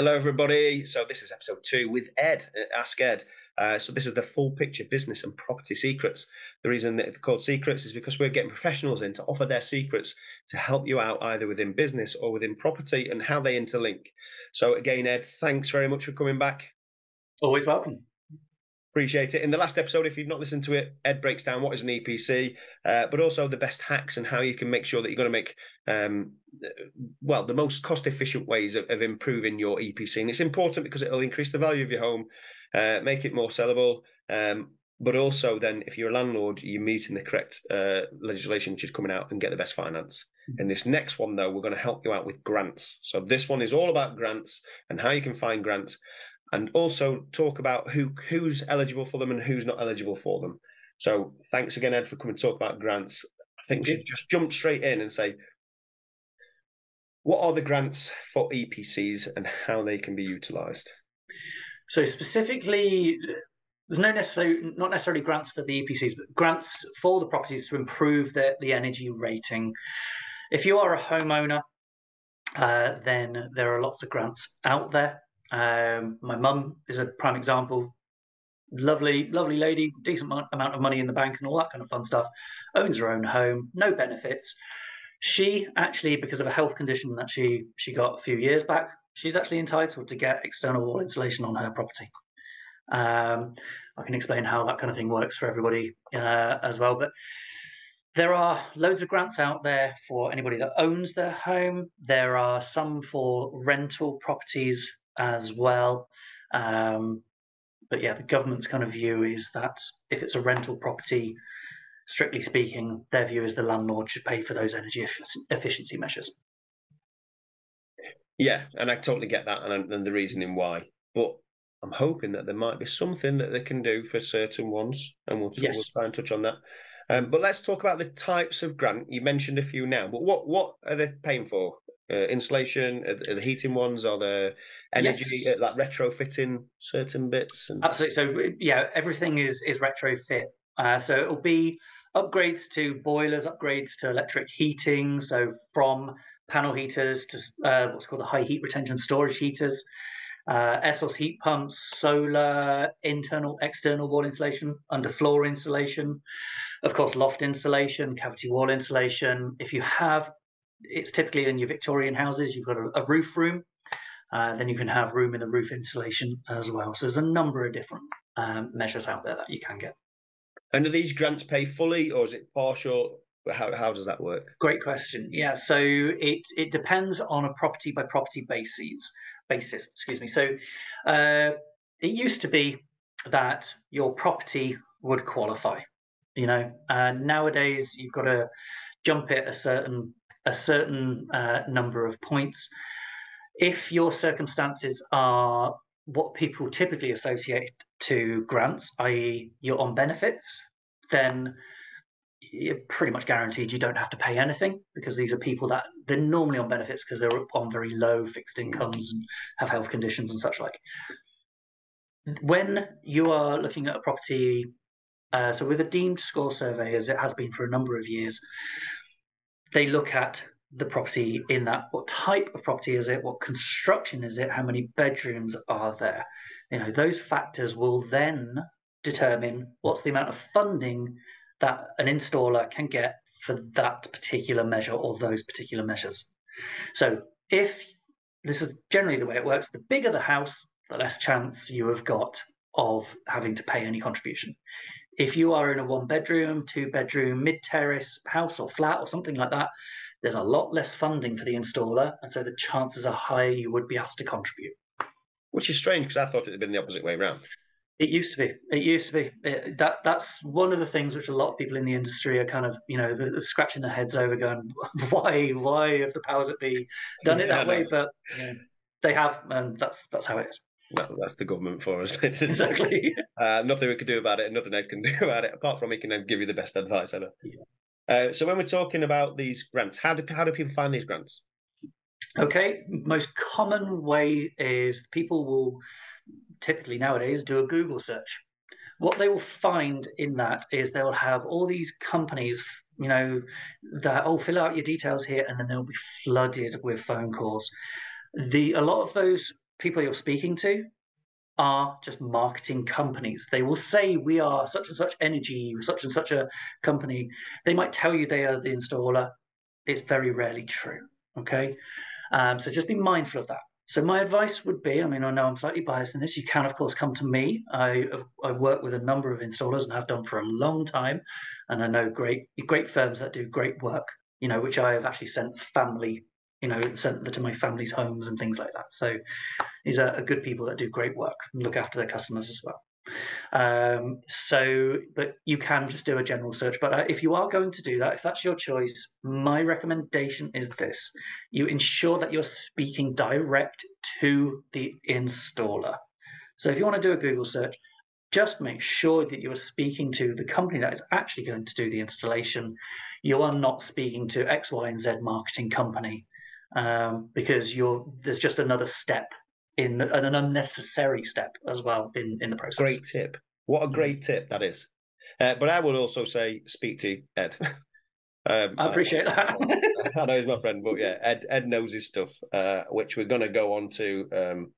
Hello, everybody. So, this is episode two with Ed, Ask Ed. Uh, so, this is the full picture business and property secrets. The reason that it's called secrets is because we're getting professionals in to offer their secrets to help you out either within business or within property and how they interlink. So, again, Ed, thanks very much for coming back. Always welcome. Appreciate it. In the last episode, if you've not listened to it, Ed breaks down what is an EPC, uh, but also the best hacks and how you can make sure that you're going to make, um, well, the most cost efficient ways of, of, improving your EPC. And it's important because it'll increase the value of your home, uh, make it more sellable. Um, but also, then, if you're a landlord, you're meeting the correct uh, legislation which is coming out and get the best finance. Mm-hmm. In this next one, though, we're going to help you out with grants. So, this one is all about grants and how you can find grants and also talk about who who's eligible for them and who's not eligible for them. So thanks again, Ed, for coming to talk about grants. I think we should just jump straight in and say, what are the grants for EPCs and how they can be utilised? So specifically, there's no necessarily not necessarily grants for the EPCs, but grants for the properties to improve the, the energy rating. If you are a homeowner, uh, then there are lots of grants out there. Um, my mum is a prime example. Lovely, lovely lady, decent amount of money in the bank and all that kind of fun stuff. Owns her own home, no benefits. She actually, because of a health condition that she she got a few years back, she's actually entitled to get external wall insulation on her property. Um, I can explain how that kind of thing works for everybody uh, as well. But there are loads of grants out there for anybody that owns their home. There are some for rental properties as well. Um, but yeah, the government's kind of view is that if it's a rental property, strictly speaking, their view is the landlord should pay for those energy efficiency measures. Yeah, and I totally get that and, and the reasoning why. But I'm hoping that there might be something that they can do for certain ones, and we'll, yes. we'll try and touch on that. Um, but let's talk about the types of grant. You mentioned a few now, but what what are they paying for? Uh, insulation? Are, are, the heating ones? Are the energy yes. uh, like retrofitting certain bits? And... Absolutely. So yeah, everything is is retrofit. Uh, so it'll be upgrades to boilers, upgrades to electric heating. So from panel heaters to uh, what's called the high heat retention storage heaters. Uh, air source heat pumps, solar, internal, external wall insulation, underfloor insulation, of course, loft insulation, cavity wall insulation. If you have it's typically in your Victorian houses, you've got a, a roof room. Uh, then you can have room in the roof insulation as well. So there's a number of different um, measures out there that you can get. And do these grants pay fully, or is it partial? How how does that work? Great question. Yeah, so it it depends on a property by property basis. Basis, excuse me. So uh, it used to be that your property would qualify. You know, uh, nowadays you've got to jump it a certain a certain uh, number of points. If your circumstances are what people typically associate to grants, i.e., you're on benefits, then you're pretty much guaranteed you don't have to pay anything because these are people that they're normally on benefits because they're on very low fixed incomes and have health conditions and such like. When you are looking at a property, uh, so with a deemed score survey, as it has been for a number of years, they look at the property in that what type of property is it what construction is it how many bedrooms are there? You know those factors will then determine what's the amount of funding that an installer can get for that particular measure or those particular measures. So if this is generally the way it works the bigger the house the less chance you have got of having to pay any contribution if you are in a one bedroom, two bedroom, mid terrace house or flat or something like that, there's a lot less funding for the installer. And so the chances are higher you would be asked to contribute. Which is strange because I thought it had been the opposite way around. It used to be. It used to be. It, that that's one of the things which a lot of people in the industry are kind of, you know, scratching their heads over, going, "Why? Why have the powers that be done it that way?" But you know, they have, and that's that's how it is. Well, that's the government for us. exactly. Uh, nothing we can do about it, and nothing Ed can do about it, apart from he can give you the best advice ever. Yeah. Uh, so when we're talking about these grants, how do how do people find these grants? Okay, most common way is people will typically nowadays do a Google search. What they will find in that is they will have all these companies, you know, that oh fill out your details here, and then they'll be flooded with phone calls. The a lot of those people you're speaking to are just marketing companies. They will say we are such and such energy, such and such a company. They might tell you they are the installer. It's very rarely true. Okay. Um, so just be mindful of that. So my advice would be, I mean, I know I'm slightly biased in this. You can, of course, come to me. I I work with a number of installers and have done for a long time, and I know great great firms that do great work. You know, which I have actually sent family, you know, sent to my family's homes and things like that. So these are good people that do great work and look after their customers as well. Um, so, but you can just do a general search. But uh, if you are going to do that, if that's your choice, my recommendation is this you ensure that you're speaking direct to the installer. So, if you want to do a Google search, just make sure that you are speaking to the company that is actually going to do the installation. You are not speaking to X, Y, and Z marketing company um, because you're there's just another step in an unnecessary step as well in, in the process. Great tip. What a mm. great tip that is. Uh, but I would also say speak to Ed. um, I appreciate that. I know he's my friend, but yeah, Ed Ed knows his stuff, uh, which we're going to go on to. Um,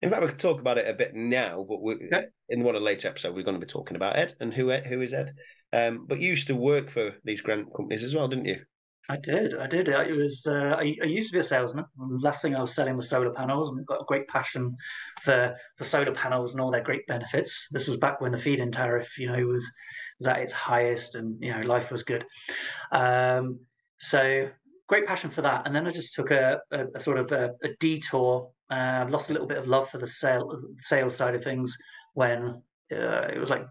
in fact, we could talk about it a bit now, but we, yeah. in one of the later episodes, we're going to be talking about Ed and who who is Ed. Um, but you used to work for these grant companies as well, didn't you? I did. I did. It was. Uh, I, I, used to be a salesman. The last thing I was selling was solar panels, and got a great passion for for solar panels and all their great benefits. This was back when the feed-in tariff, you know, was was at its highest, and you know, life was good. Um, so great passion for that. And then I just took a, a, a sort of a, a detour. Uh, lost a little bit of love for the sale sales side of things when uh, it was like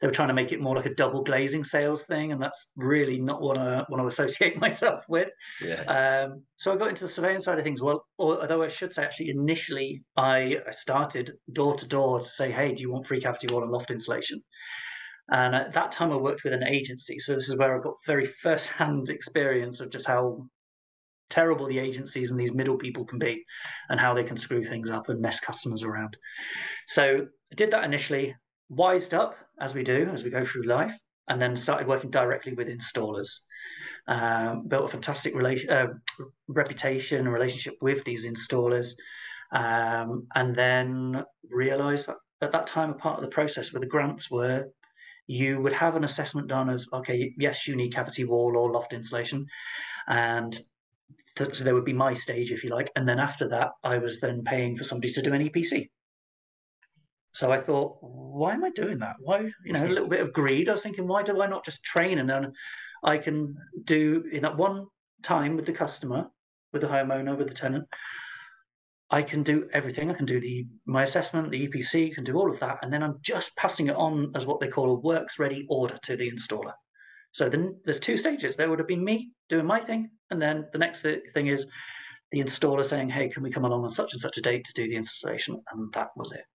they were trying to make it more like a double glazing sales thing, and that's really not what I want to associate myself with. Yeah. Um, so I got into the surveying side of things. Well, although I should say actually initially I started door to door to say, hey, do you want free cavity wall and loft insulation? And at that time I worked with an agency, so this is where I got very first-hand experience of just how terrible the agencies and these middle people can be and how they can screw things up and mess customers around. So I did that initially, wised up as we do as we go through life, and then started working directly with installers. Um, built a fantastic uh, reputation and relationship with these installers, um, and then realised at that time a part of the process where the grants were you would have an assessment done as okay yes you need cavity wall or loft insulation. And so there would be my stage if you like. And then after that i was then paying for somebody to do an epc so I thought, why am I doing that? Why, you know, a little bit of greed. I was thinking, why do I not just train and then I can do in that one time with the customer, with the homeowner, with the tenant. I can do everything. I can do the my assessment, the EPC, can do all of that, and then I'm just passing it on as what they call a works ready order to the installer. So then there's two stages. There would have been me doing my thing, and then the next thing is the installer saying, "Hey, can we come along on such and such a date to do the installation?" And that was it.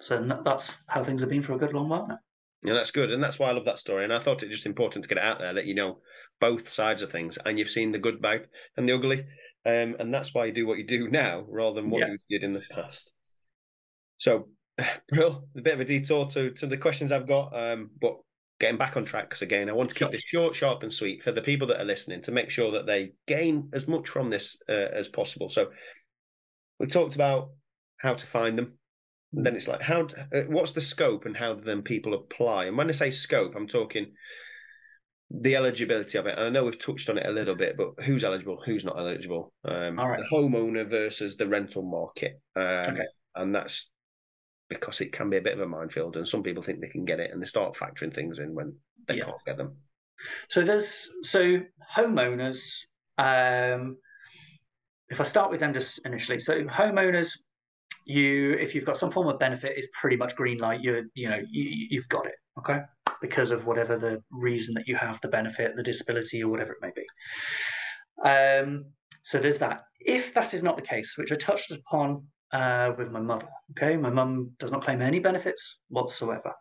So that's how things have been for a good long while now. Yeah, that's good, and that's why I love that story. And I thought it just important to get it out there that you know both sides of things, and you've seen the good, bad, and the ugly, um, and that's why you do what you do now rather than what yeah. you did in the past. So, Brill, a bit of a detour to to the questions I've got, um, but getting back on track because again, I want to keep this short, sharp, and sweet for the people that are listening to make sure that they gain as much from this uh, as possible. So, we talked about how to find them and then it's like, how? Uh, what's the scope, and how do then people apply? And when I say scope, I'm talking the eligibility of it. And I know we've touched on it a little bit, but who's eligible, who's not eligible? Um, All right. The homeowner versus the rental market, um, okay. and that's because it can be a bit of a minefield, and some people think they can get it, and they start factoring things in when they yeah. can't get them. So there's so homeowners. Um, if I start with them just initially, so homeowners you if you've got some form of benefit, it's pretty much green light. You're you know you, you've got it. Okay, because of whatever the reason that you have the benefit, the disability, or whatever it may be. Um, so there's that. If that is not the case, which I touched upon uh, with my mother, okay, my mum does not claim any benefits whatsoever.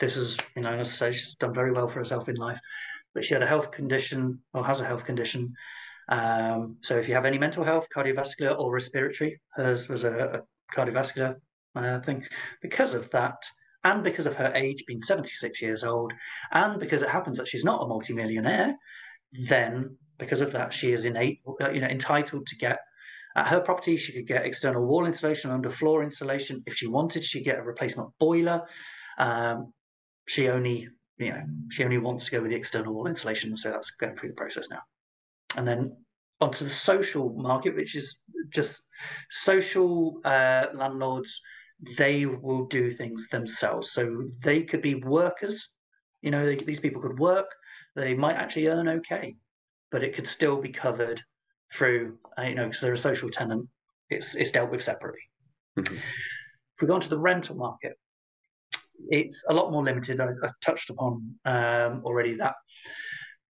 This is, you know, as I say, she's done very well for herself in life, but she had a health condition or has a health condition. Um, so if you have any mental health, cardiovascular or respiratory, hers was a, a cardiovascular uh, thing. Because of that, and because of her age being 76 years old, and because it happens that she's not a multimillionaire, then because of that, she is innate, uh, you know, entitled to get At her property, she could get external wall insulation, underfloor insulation. If she wanted, she'd get a replacement boiler. Um, she only, you know, she only wants to go with the external wall insulation, so that's going through the process now. And then onto the social market, which is just social uh, landlords. They will do things themselves, so they could be workers. You know, they, these people could work. They might actually earn okay, but it could still be covered through, uh, you know, because they're a social tenant. It's it's dealt with separately. Mm-hmm. If we go on to the rental market, it's a lot more limited. I, have touched upon um, already that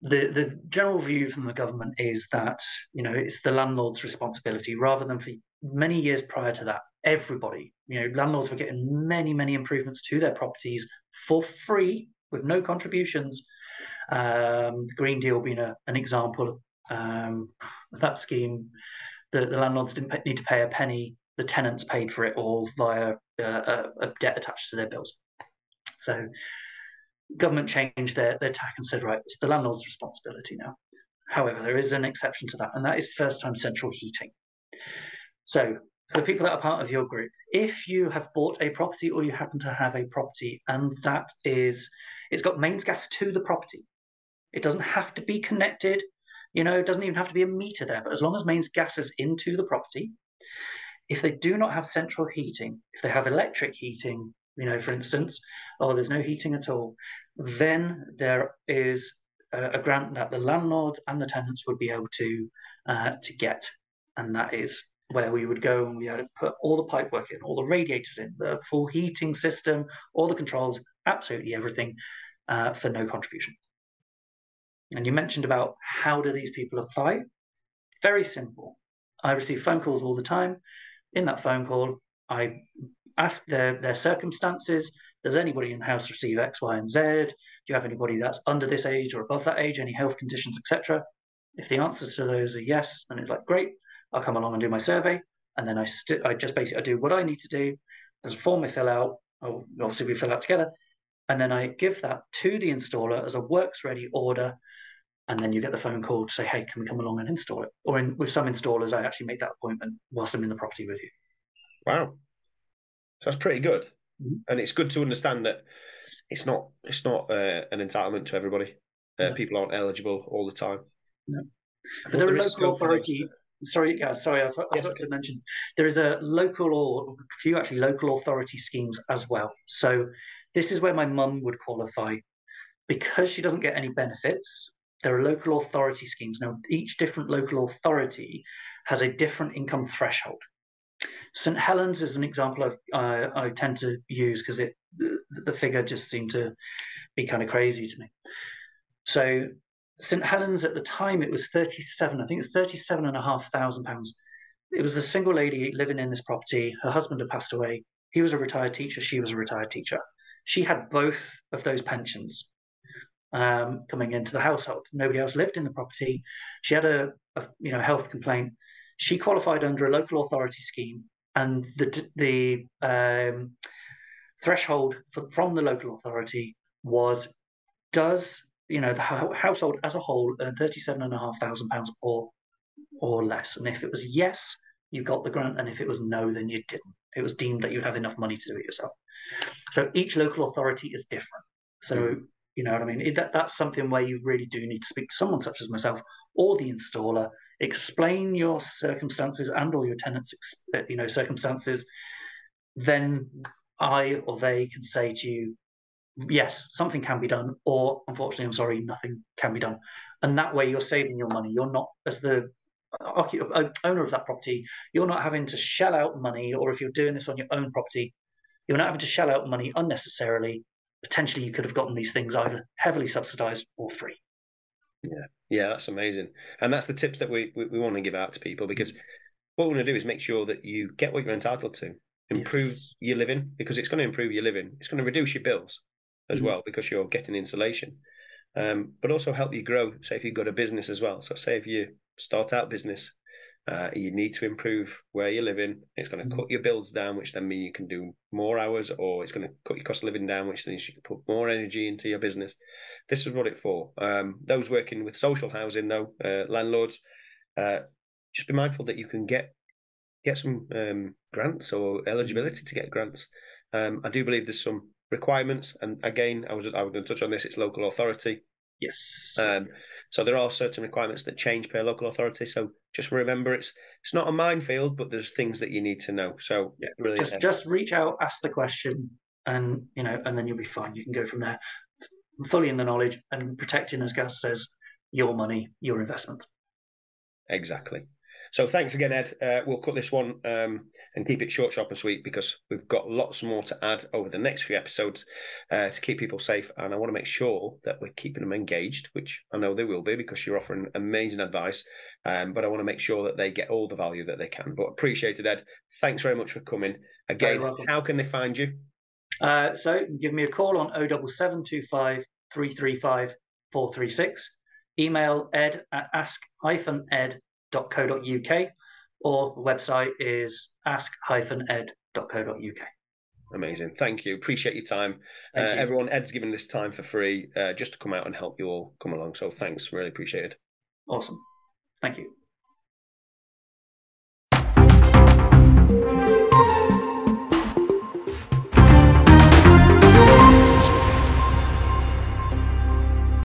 the the general view from the government is that you know it's the landlord's responsibility rather than for many years prior to that everybody you know landlords were getting many many improvements to their properties for free with no contributions. Um, green deal being a, an example um, of that scheme the, the landlords didn't pay, need to pay a penny the tenants paid for it all via uh, a, a debt attached to their bills. So government changed their, their tack and said, right, it's the landlord's responsibility now. However, there is an exception to that, and that is first time central heating. So, for the people that are part of your group, if you have bought a property or you happen to have a property and that is, it's got mains gas to the property, it doesn't have to be connected, you know, it doesn't even have to be a meter there, but as long as mains gas is into the property, if they do not have central heating, if they have electric heating, you know, for instance, or there's no heating at all, then there is a, grant that the landlords and the tenants would be able to uh, to get, and that is where we would go and we had put all the pipework in, all the radiators in, the full heating system, all the controls, absolutely everything uh, for no contribution. And you mentioned about how do these people apply? Very simple. I receive phone calls all the time. In that phone call, I ask their, their circumstances. Does anybody in house receive X, Y, and Z? Do you have anybody that's under this age or above that age? Any health conditions, etc.? If the answers to those are yes, then it's like great. I'll come along and do my survey, and then I st- I just basically I do what I need to do. There's a form I fill out. Oh, obviously we fill out together, and then I give that to the installer as a works ready order. And then you get the phone call to say, "Hey, can we come along and install it?" Or in, with some installers, I actually make that appointment whilst I'm in the property with you. Wow, so that's pretty good, mm-hmm. and it's good to understand that it's not it's not uh, an entitlement to everybody. Uh. People aren't eligible all the time. No, but there, are local authority. Sorry, yeah, sorry, I, I yes, forgot okay. to mention there is a local or a few actually local authority schemes as well. So this is where my mum would qualify because she doesn't get any benefits. There are local authority schemes now. Each different local authority has a different income threshold. St Helens is an example uh, I tend to use because it the figure just seemed to be kind of crazy to me. So St Helens at the time it was 37, I think it's 37 and a half thousand pounds. It was a single lady living in this property. Her husband had passed away. He was a retired teacher. She was a retired teacher. She had both of those pensions um, coming into the household. Nobody else lived in the property. She had a, a you know health complaint. She qualified under a local authority scheme and the the um, threshold for, from the local authority was does you know the household as a whole earn thirty seven and a half thousand pounds or or less, and if it was yes, you got the grant, and if it was no, then you didn't. It was deemed that you have enough money to do it yourself. So each local authority is different. So mm. you know what I mean. It, that that's something where you really do need to speak to someone such as myself or the installer explain your circumstances and or your tenants uh, you know circumstances then i or they can say to you yes something can be done or unfortunately i'm sorry nothing can be done. And that way you're saving your money. You're not as the uh, owner of that property you're not having to shell out money or if you're doing this on your own property you're not having to shell out money unnecessarily. Potentially you could have gotten these things either heavily subsidized or free yeah, yeah, that's amazing, and that's the tips that we we, we want to give out to people because what we want to do is make sure that you get what you're entitled to, improve yes. your living because it's going to improve your living. It's going to reduce your bills as mm-hmm. well because you're getting insulation, um, but also help you grow. Say if you've got a business as well. So say if you start out business uh, you need to improve where you're living. It's going to mm-hmm. cut your bills down, which then mean you can do more hours, or it's going to cut your cost of living down, which means you can put more energy into your business. This is what it's for. Um, those working with social housing, though, uh, landlords, uh, just be mindful that you can get get some um, grants or eligibility to get grants. Um, I do believe there's some requirements, and again, I was I was going to touch on this. It's local authority. Yes. Um, so there are certain requirements that change per local authority. So just remember, it's it's not a minefield, but there's things that you need to know. So yeah, really, just just reach out, ask the question, and you know, and then you'll be fine. You can go from there, fully in the knowledge and protecting, as Gaz says, your money, your investment. Exactly. So thanks again, Ed. Uh, we'll cut this one um, and keep it short, sharp, and sweet because we've got lots more to add over the next few episodes uh, to keep people safe. And I want to make sure that we're keeping them engaged, which I know they will be because you're offering amazing advice. Um, but I want to make sure that they get all the value that they can. But appreciated, Ed. Thanks very much for coming. Again, how can they find you? Uh, so give me a call on 07725 335 436. Email ed at ask-ed ask-ed.co.uk or the website is ask-ed.co.uk. Amazing. Thank you. Appreciate your time. Uh, you. Everyone, Ed's given this time for free uh, just to come out and help you all come along. So thanks. Really appreciate it. Awesome. Thank you.